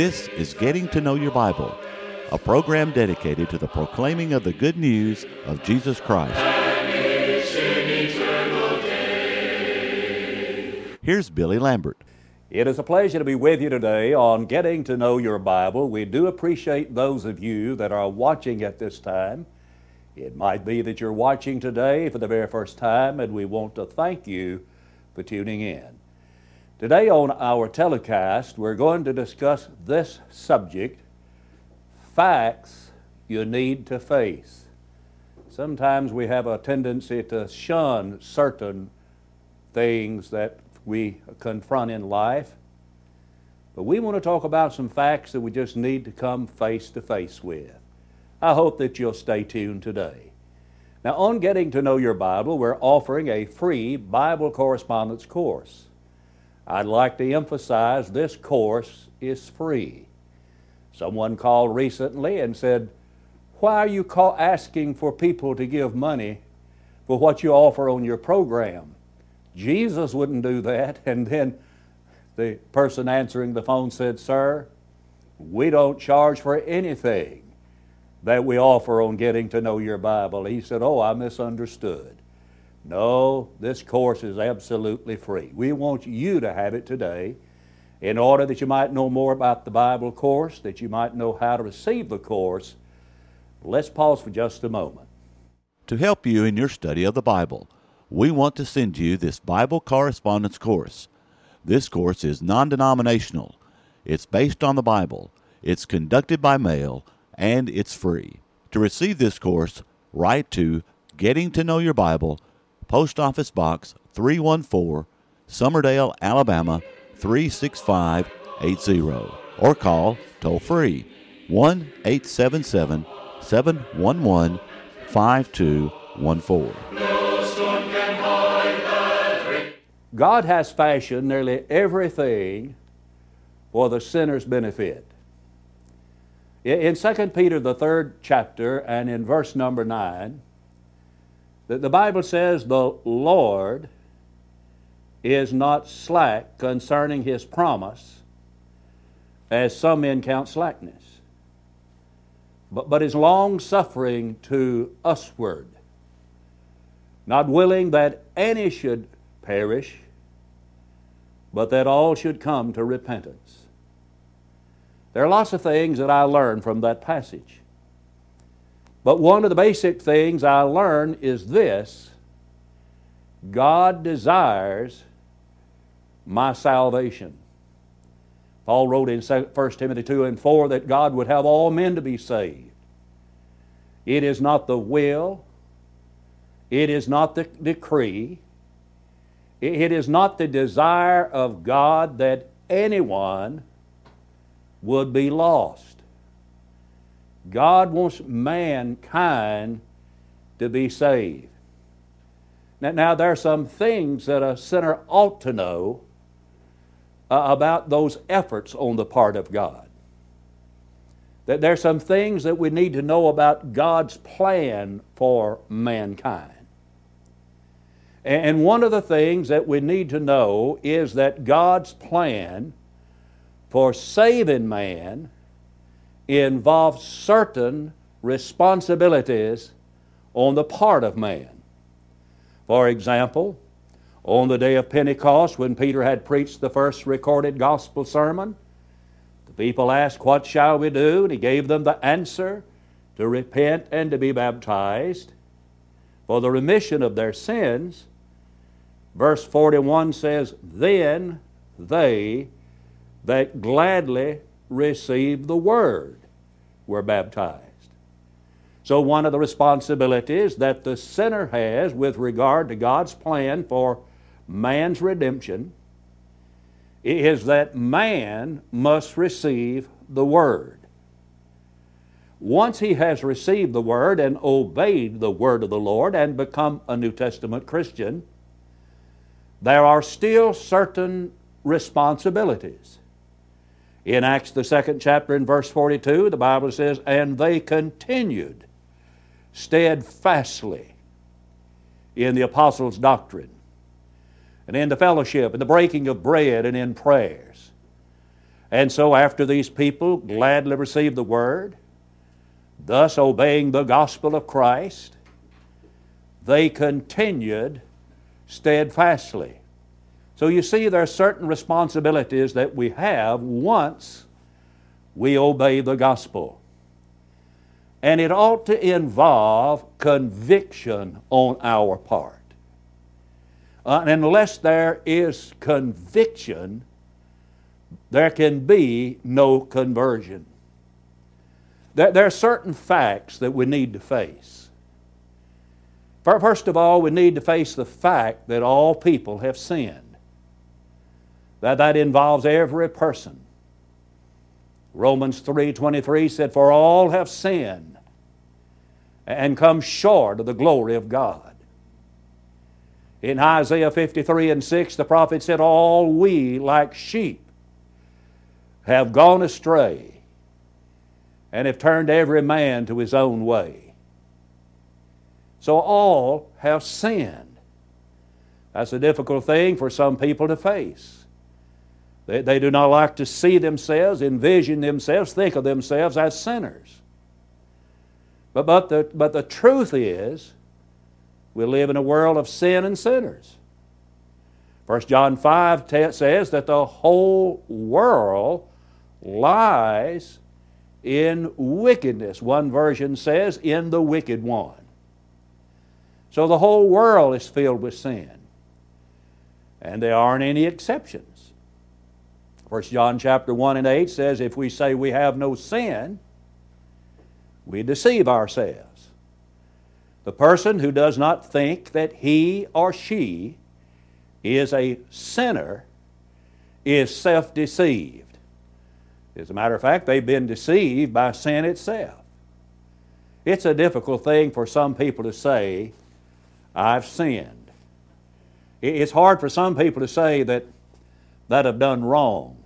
This is Getting to Know Your Bible, a program dedicated to the proclaiming of the good news of Jesus Christ. Here's Billy Lambert. It is a pleasure to be with you today on Getting to Know Your Bible. We do appreciate those of you that are watching at this time. It might be that you're watching today for the very first time, and we want to thank you for tuning in. Today on our telecast, we're going to discuss this subject facts you need to face. Sometimes we have a tendency to shun certain things that we confront in life. But we want to talk about some facts that we just need to come face to face with. I hope that you'll stay tuned today. Now, on Getting to Know Your Bible, we're offering a free Bible correspondence course. I'd like to emphasize this course is free. Someone called recently and said, Why are you call- asking for people to give money for what you offer on your program? Jesus wouldn't do that. And then the person answering the phone said, Sir, we don't charge for anything that we offer on getting to know your Bible. He said, Oh, I misunderstood. No, this course is absolutely free. We want you to have it today in order that you might know more about the Bible course, that you might know how to receive the course. Let's pause for just a moment. To help you in your study of the Bible, we want to send you this Bible correspondence course. This course is non denominational, it's based on the Bible, it's conducted by mail, and it's free. To receive this course, write to Getting to Know Your Bible, Post Office Box 314, Summerdale, Alabama 36580, or call toll free 1 877 711 5214. God has fashioned nearly everything for the sinner's benefit. In 2 Peter, the third chapter, and in verse number 9, the Bible says, The Lord is not slack concerning his promise, as some men count slackness, but, but is long suffering to usward, not willing that any should perish, but that all should come to repentance. There are lots of things that I learned from that passage. But one of the basic things I learned is this God desires my salvation. Paul wrote in 1 Timothy 2 and 4 that God would have all men to be saved. It is not the will, it is not the decree, it is not the desire of God that anyone would be lost. God wants mankind to be saved. Now, now there are some things that a sinner ought to know uh, about those efforts on the part of God. That there are some things that we need to know about God's plan for mankind. And one of the things that we need to know is that God's plan for saving man involves certain responsibilities on the part of man. For example, on the day of Pentecost, when Peter had preached the first recorded gospel sermon, the people asked, What shall we do? And he gave them the answer to repent and to be baptized for the remission of their sins. Verse 41 says, Then they that gladly received the word were baptized. So, one of the responsibilities that the sinner has with regard to God's plan for man's redemption is that man must receive the Word. Once he has received the Word and obeyed the Word of the Lord and become a New Testament Christian, there are still certain responsibilities. In Acts, the second chapter, in verse 42, the Bible says, And they continued steadfastly in the apostles' doctrine, and in the fellowship, and the breaking of bread, and in prayers. And so, after these people gladly received the word, thus obeying the gospel of Christ, they continued steadfastly. So, you see, there are certain responsibilities that we have once we obey the gospel. And it ought to involve conviction on our part. Uh, unless there is conviction, there can be no conversion. There, there are certain facts that we need to face. First of all, we need to face the fact that all people have sinned. That, that involves every person. Romans 3:23 said, For all have sinned and come short of the glory of God. In Isaiah 53 and 6, the prophet said, All we like sheep have gone astray and have turned every man to his own way. So all have sinned. That's a difficult thing for some people to face. They, they do not like to see themselves, envision themselves, think of themselves as sinners. But, but, the, but the truth is, we live in a world of sin and sinners. 1 John 5 t- says that the whole world lies in wickedness. One version says, in the wicked one. So the whole world is filled with sin. And there aren't any exceptions. 1 John chapter 1 and 8 says, if we say we have no sin, we deceive ourselves. The person who does not think that he or she is a sinner is self deceived. As a matter of fact, they've been deceived by sin itself. It's a difficult thing for some people to say, I've sinned. It's hard for some people to say that, that have done wrong.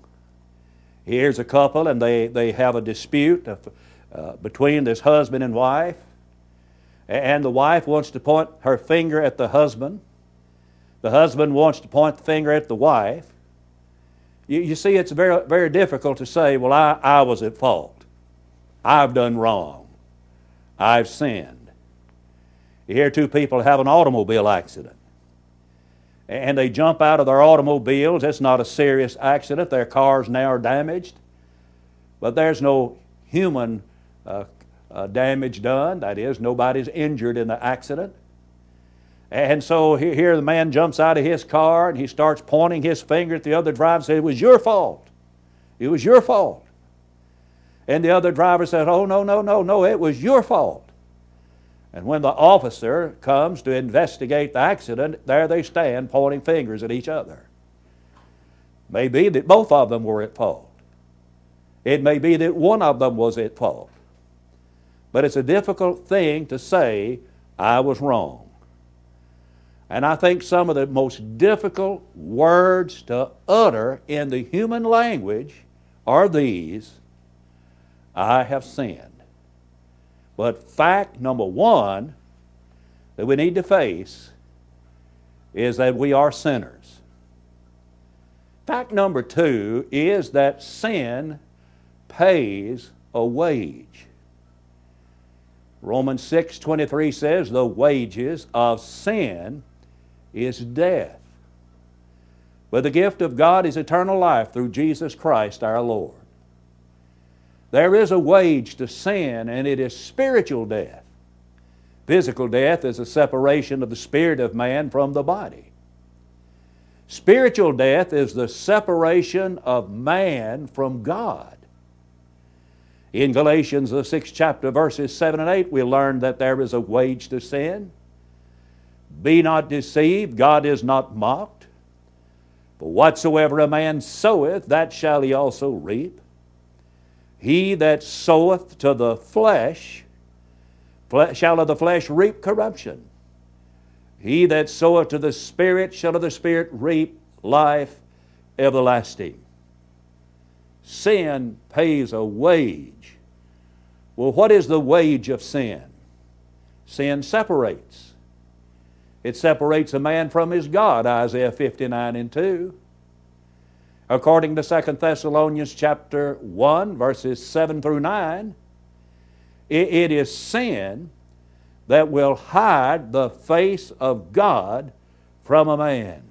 Here's a couple and they, they have a dispute uh, between this husband and wife, and the wife wants to point her finger at the husband. The husband wants to point the finger at the wife. You, you see, it's very, very difficult to say, well, I, I was at fault. I've done wrong. I've sinned. You hear two people have an automobile accident. And they jump out of their automobiles. It's not a serious accident. Their cars now are damaged. But there's no human uh, uh, damage done. That is, nobody's injured in the accident. And so here the man jumps out of his car and he starts pointing his finger at the other driver and says, It was your fault. It was your fault. And the other driver said, Oh, no, no, no, no, it was your fault. And when the officer comes to investigate the accident, there they stand pointing fingers at each other. May be that both of them were at fault. It may be that one of them was at fault. But it's a difficult thing to say, I was wrong. And I think some of the most difficult words to utter in the human language are these I have sinned. But fact number one that we need to face is that we are sinners. Fact number two is that sin pays a wage. Romans 6:23 says the wages of sin is death. But the gift of God is eternal life through Jesus Christ our Lord. There is a wage to sin, and it is spiritual death. Physical death is a separation of the spirit of man from the body. Spiritual death is the separation of man from God. In Galatians, the sixth chapter, verses 7 and 8, we learn that there is a wage to sin. Be not deceived, God is not mocked. For whatsoever a man soweth, that shall he also reap. He that soweth to the flesh, shall of the flesh reap corruption. He that soweth to the Spirit shall of the Spirit reap life everlasting. Sin pays a wage. Well, what is the wage of sin? Sin separates. It separates a man from his God, Isaiah 59 and 2. According to 2 Thessalonians chapter 1, verses 7 through 9, it is sin that will hide the face of God from a man.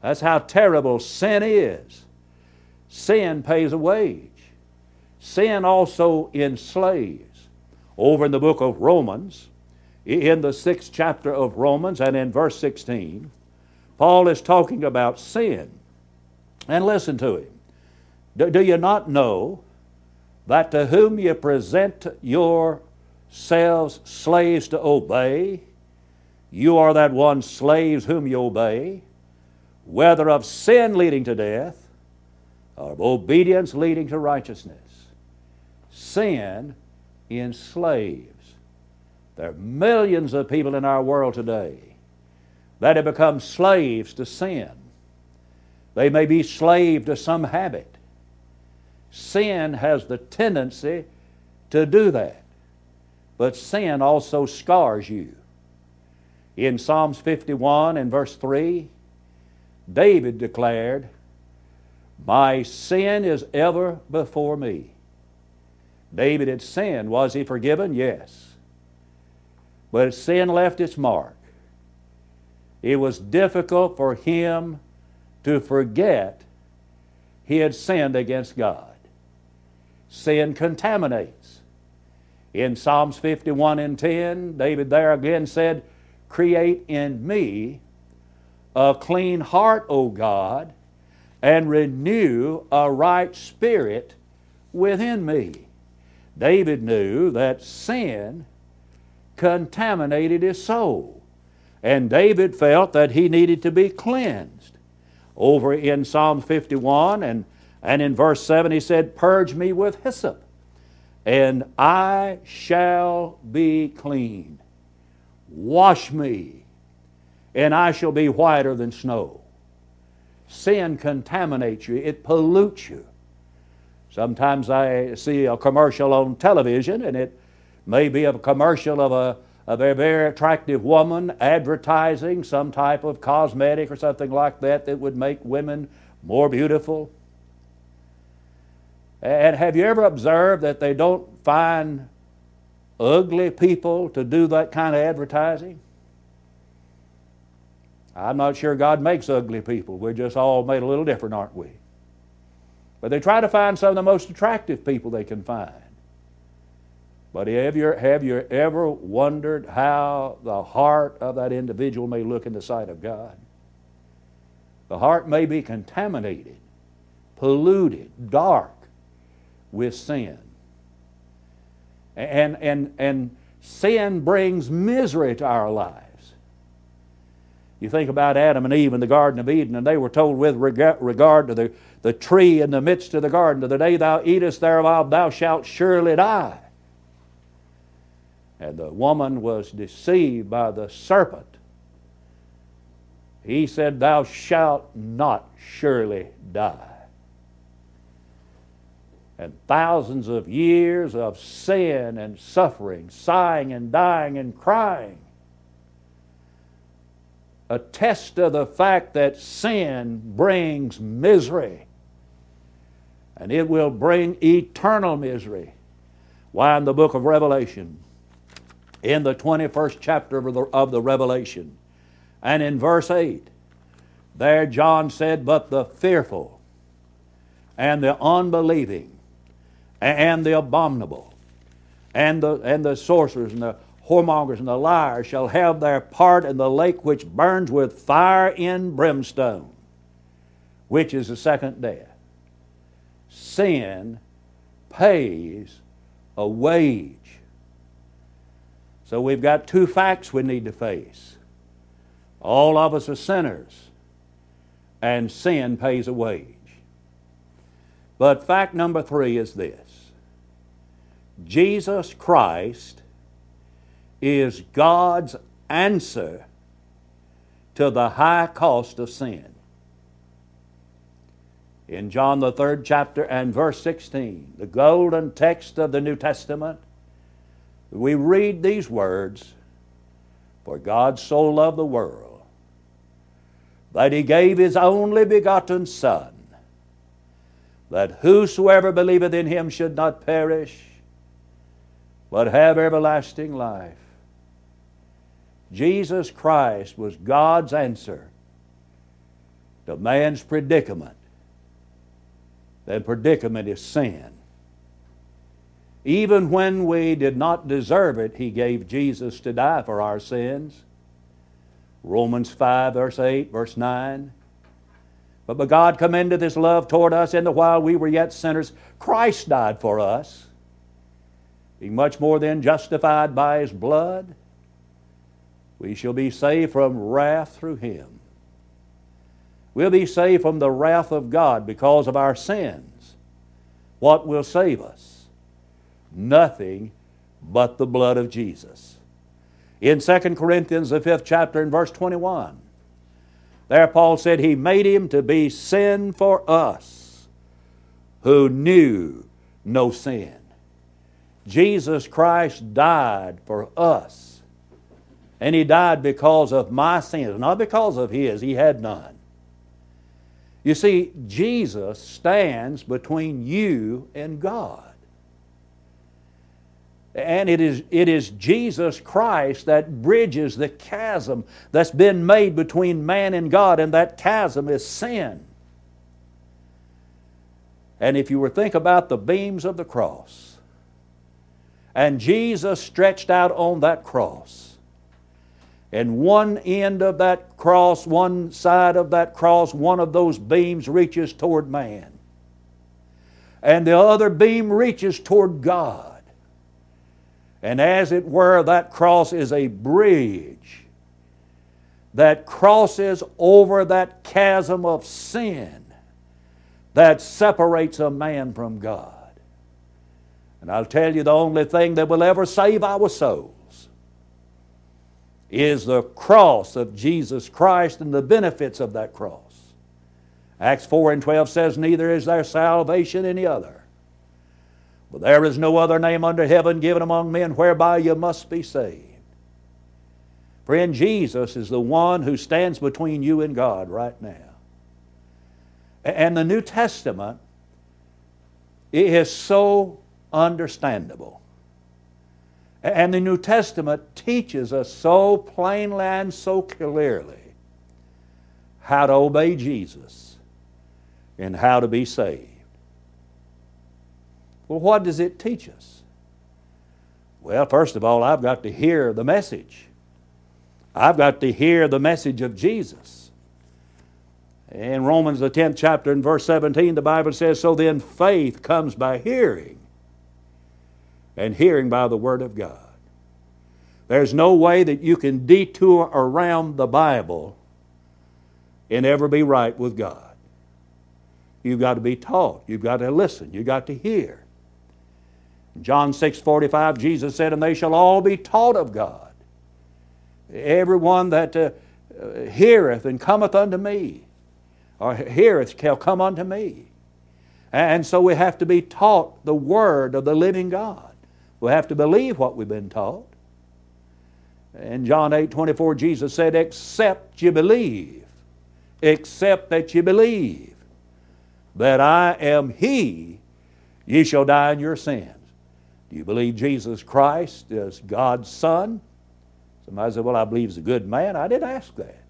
That's how terrible sin is. Sin pays a wage. Sin also enslaves. Over in the book of Romans, in the sixth chapter of Romans and in verse 16, Paul is talking about sin. And listen to him. Do, do you not know that to whom you present yourselves slaves to obey, you are that one slaves whom you obey, whether of sin leading to death or of obedience leading to righteousness. Sin enslaves. There are millions of people in our world today that have become slaves to sin. They may be slave to some habit. Sin has the tendency to do that. But sin also scars you. In Psalms 51 and verse 3, David declared, My sin is ever before me. David had sinned. Was he forgiven? Yes. But sin left its mark. It was difficult for him to forget he had sinned against God. Sin contaminates. In Psalms 51 and 10, David there again said, Create in me a clean heart, O God, and renew a right spirit within me. David knew that sin contaminated his soul, and David felt that he needed to be cleansed. Over in Psalm 51 and, and in verse 7, he said, Purge me with hyssop, and I shall be clean. Wash me, and I shall be whiter than snow. Sin contaminates you, it pollutes you. Sometimes I see a commercial on television, and it may be a commercial of a, a very attractive woman advertising some type of cosmetic or something like that that would make women more beautiful. And have you ever observed that they don't find ugly people to do that kind of advertising? I'm not sure God makes ugly people. We're just all made a little different, aren't we? But they try to find some of the most attractive people they can find. But have you, have you ever wondered how the heart of that individual may look in the sight of God? The heart may be contaminated, polluted, dark with sin. And, and, and sin brings misery to our lives. You think about Adam and Eve in the Garden of Eden, and they were told with regard to the the tree in the midst of the garden. To the day thou eatest thereof, thou shalt surely die. And the woman was deceived by the serpent. He said, Thou shalt not surely die. And thousands of years of sin and suffering, sighing and dying and crying attest to the fact that sin brings misery and it will bring eternal misery. Why, in the book of Revelation, in the 21st chapter of the, of the Revelation, and in verse 8, there John said, But the fearful, and the unbelieving, and the abominable, and the, and the sorcerers, and the whoremongers, and the liars shall have their part in the lake which burns with fire in brimstone, which is the second death sin pays a wage. So we've got two facts we need to face. All of us are sinners, and sin pays a wage. But fact number three is this Jesus Christ is God's answer to the high cost of sin in John, the third chapter and verse 16, the golden text of the New Testament, we read these words For God so loved the world that he gave his only begotten Son, that whosoever believeth in him should not perish, but have everlasting life. Jesus Christ was God's answer to man's predicament. That predicament is sin. Even when we did not deserve it, He gave Jesus to die for our sins. Romans 5, verse 8, verse 9. But, but God commended His love toward us in the while we were yet sinners, Christ died for us. Being much more than justified by His blood, we shall be saved from wrath through Him. We'll be saved from the wrath of God because of our sins. What will save us? Nothing but the blood of Jesus. In 2 Corinthians, the fifth chapter, and verse 21, there Paul said, He made him to be sin for us who knew no sin. Jesus Christ died for us. And He died because of my sins, not because of His, He had none. You see, Jesus stands between you and God. And it is, it is Jesus Christ that bridges the chasm that's been made between man and God, and that chasm is sin. And if you were to think about the beams of the cross, and Jesus stretched out on that cross, and one end of that cross, one side of that cross, one of those beams reaches toward man. And the other beam reaches toward God. And as it were, that cross is a bridge that crosses over that chasm of sin that separates a man from God. And I'll tell you the only thing that will ever save our souls is the cross of Jesus Christ and the benefits of that cross. Acts 4 and 12 says, Neither is there salvation any other. For there is no other name under heaven given among men whereby you must be saved. Friend, Jesus is the one who stands between you and God right now. And the New Testament is so understandable. And the New Testament teaches us so plainly and so clearly how to obey Jesus and how to be saved. Well, what does it teach us? Well, first of all, I've got to hear the message. I've got to hear the message of Jesus. In Romans, the 10th chapter, and verse 17, the Bible says, So then faith comes by hearing, and hearing by the Word of God. There's no way that you can detour around the Bible and ever be right with God. You've got to be taught. You've got to listen. You've got to hear. John 6 45, Jesus said, And they shall all be taught of God. Everyone that uh, heareth and cometh unto me, or heareth shall come unto me. And so we have to be taught the Word of the living God. We have to believe what we've been taught. In John 8 24, Jesus said, Except you believe, except that you believe that I am He, ye shall die in your sins. Do you believe Jesus Christ is God's Son? Somebody said, Well, I believe he's a good man. I didn't ask that.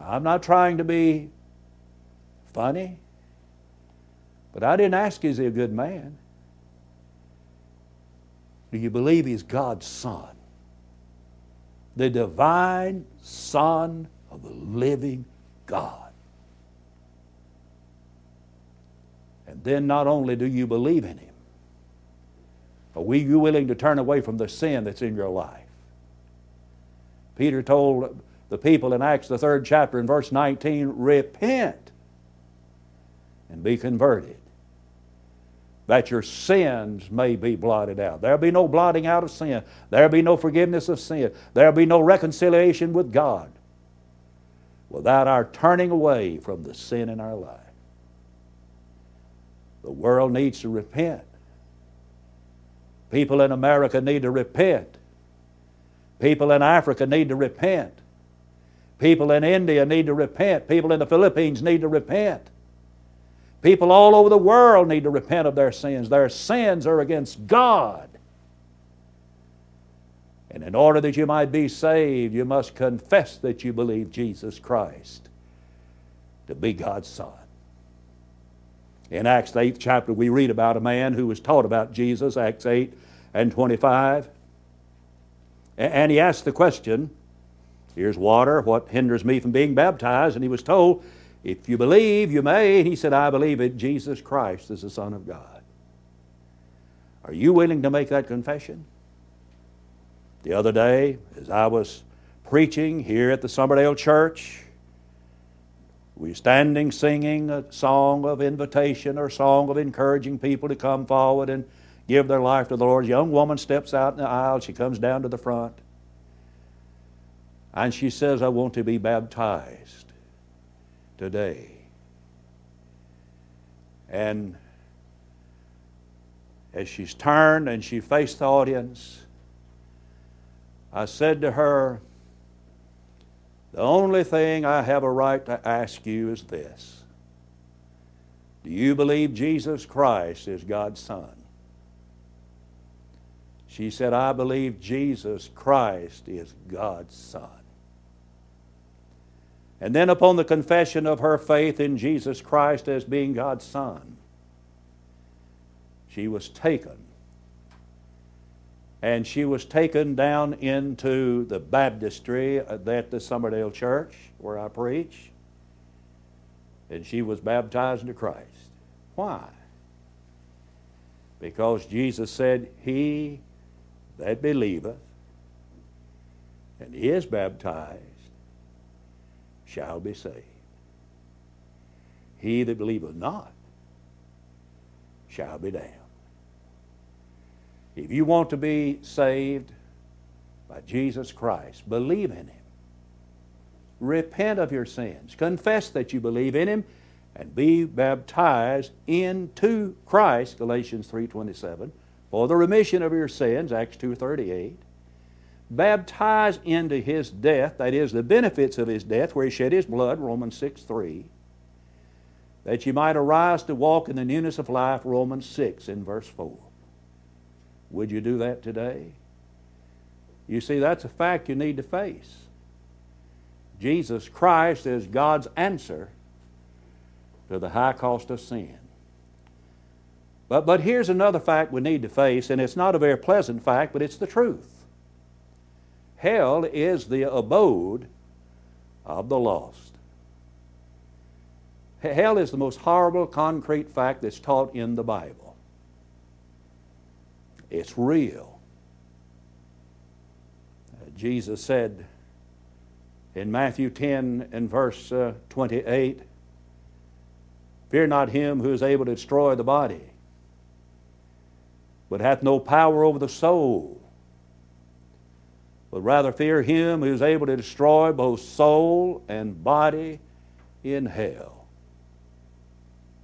I'm not trying to be funny, but I didn't ask, Is he a good man? Do you believe he's God's Son? The divine Son of the living God. And then not only do you believe in him, are we you willing to turn away from the sin that's in your life? Peter told the people in Acts, the third chapter, in verse 19, repent and be converted, that your sins may be blotted out. There'll be no blotting out of sin, there'll be no forgiveness of sin, there'll be no reconciliation with God without our turning away from the sin in our life. The world needs to repent. People in America need to repent. People in Africa need to repent. People in India need to repent. People in the Philippines need to repent. People all over the world need to repent of their sins. Their sins are against God. And in order that you might be saved, you must confess that you believe Jesus Christ to be God's Son. In Acts, 8th chapter, we read about a man who was taught about Jesus, Acts 8 and 25. And he asked the question Here's water. What hinders me from being baptized? And he was told, If you believe, you may. And he said, I believe it. Jesus Christ is the Son of God. Are you willing to make that confession? The other day, as I was preaching here at the Summerdale Church, were standing singing a song of invitation or a song of encouraging people to come forward and give their life to the Lord. A young woman steps out in the aisle. She comes down to the front. And she says, I want to be baptized today. And as she's turned and she faced the audience, I said to her, The only thing I have a right to ask you is this Do you believe Jesus Christ is God's Son? She said, I believe Jesus Christ is God's Son. And then, upon the confession of her faith in Jesus Christ as being God's Son, she was taken and she was taken down into the baptistry at the Summerdale Church where I preach, and she was baptized into Christ. Why? Because Jesus said, He that believeth and is baptized shall be saved. He that believeth not shall be damned. If you want to be saved by Jesus Christ, believe in Him. Repent of your sins. Confess that you believe in Him and be baptized into Christ, Galatians 3.27, for the remission of your sins, Acts 2.38. Baptized into His death, that is, the benefits of His death, where He shed His blood, Romans 6.3, that you might arise to walk in the newness of life, Romans 6 in verse 4. Would you do that today? You see, that's a fact you need to face. Jesus Christ is God's answer to the high cost of sin. But, but here's another fact we need to face, and it's not a very pleasant fact, but it's the truth. Hell is the abode of the lost. Hell is the most horrible concrete fact that's taught in the Bible. It's real. Uh, Jesus said in Matthew 10 and verse uh, 28 Fear not him who is able to destroy the body, but hath no power over the soul, but rather fear him who is able to destroy both soul and body in hell.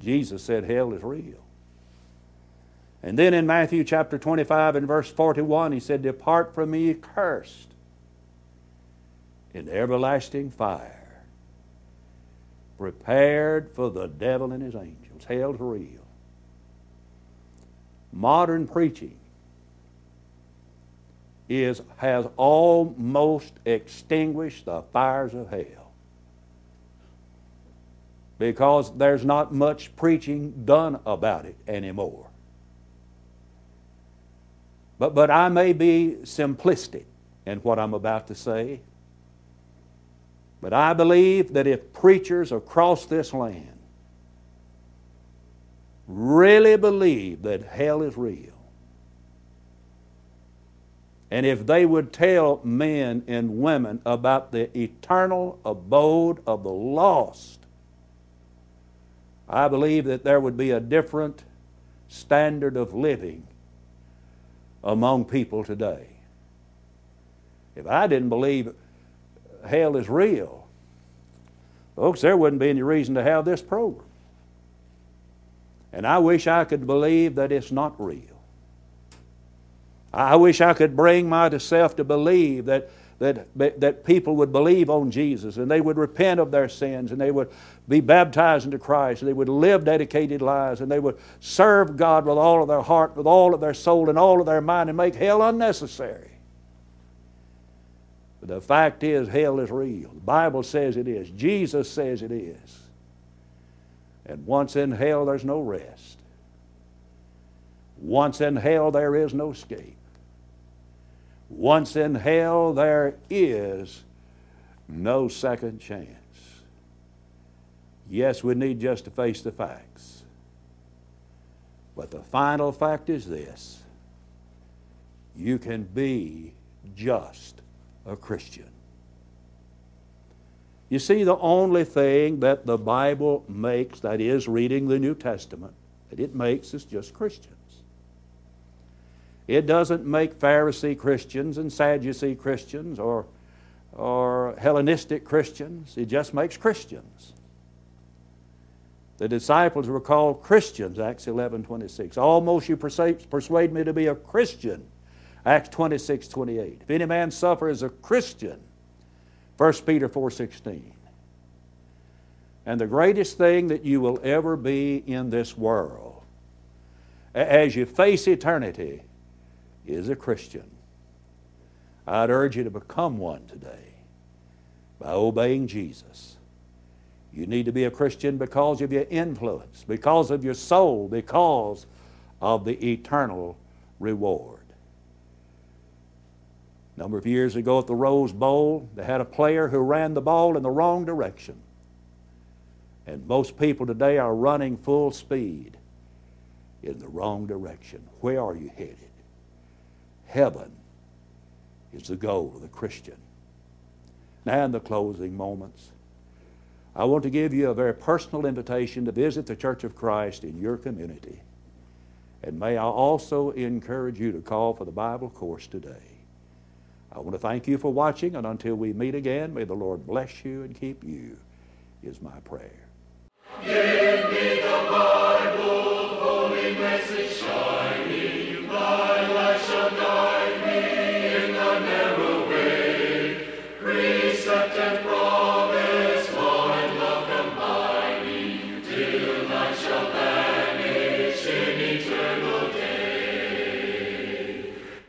Jesus said hell is real. And then in Matthew chapter 25 and verse 41, he said, Depart from me, cursed, in everlasting fire, prepared for the devil and his angels. Hell's real. Modern preaching is, has almost extinguished the fires of hell because there's not much preaching done about it anymore. But, but I may be simplistic in what I'm about to say. But I believe that if preachers across this land really believe that hell is real, and if they would tell men and women about the eternal abode of the lost, I believe that there would be a different standard of living among people today. If I didn't believe hell is real, folks, there wouldn't be any reason to have this program. And I wish I could believe that it's not real. I wish I could bring myself to believe that, that, that people would believe on Jesus and they would repent of their sins and they would be baptized into Christ and they would live dedicated lives and they would serve God with all of their heart, with all of their soul, and all of their mind and make hell unnecessary. But the fact is, hell is real. The Bible says it is. Jesus says it is. And once in hell, there's no rest. Once in hell, there is no escape. Once in hell, there is no second chance. Yes, we need just to face the facts. But the final fact is this you can be just a Christian. You see, the only thing that the Bible makes, that is, reading the New Testament, that it makes is just Christians. It doesn't make Pharisee Christians and Sadducee Christians or, or Hellenistic Christians. It just makes Christians. The disciples were called Christians, Acts 11 26. Almost you persuade, me to be a Christian, Acts 26 28. If any man suffer as a Christian, 1 Peter 4 16. And the greatest thing that you will ever be in this world, as you face eternity, is a Christian. I'd urge you to become one today by obeying Jesus. You need to be a Christian because of your influence, because of your soul, because of the eternal reward. A number of years ago at the Rose Bowl, they had a player who ran the ball in the wrong direction. And most people today are running full speed in the wrong direction. Where are you headed? Heaven is the goal of the Christian. Now, in the closing moments, I want to give you a very personal invitation to visit the Church of Christ in your community. And may I also encourage you to call for the Bible course today. I want to thank you for watching, and until we meet again, may the Lord bless you and keep you, is my prayer.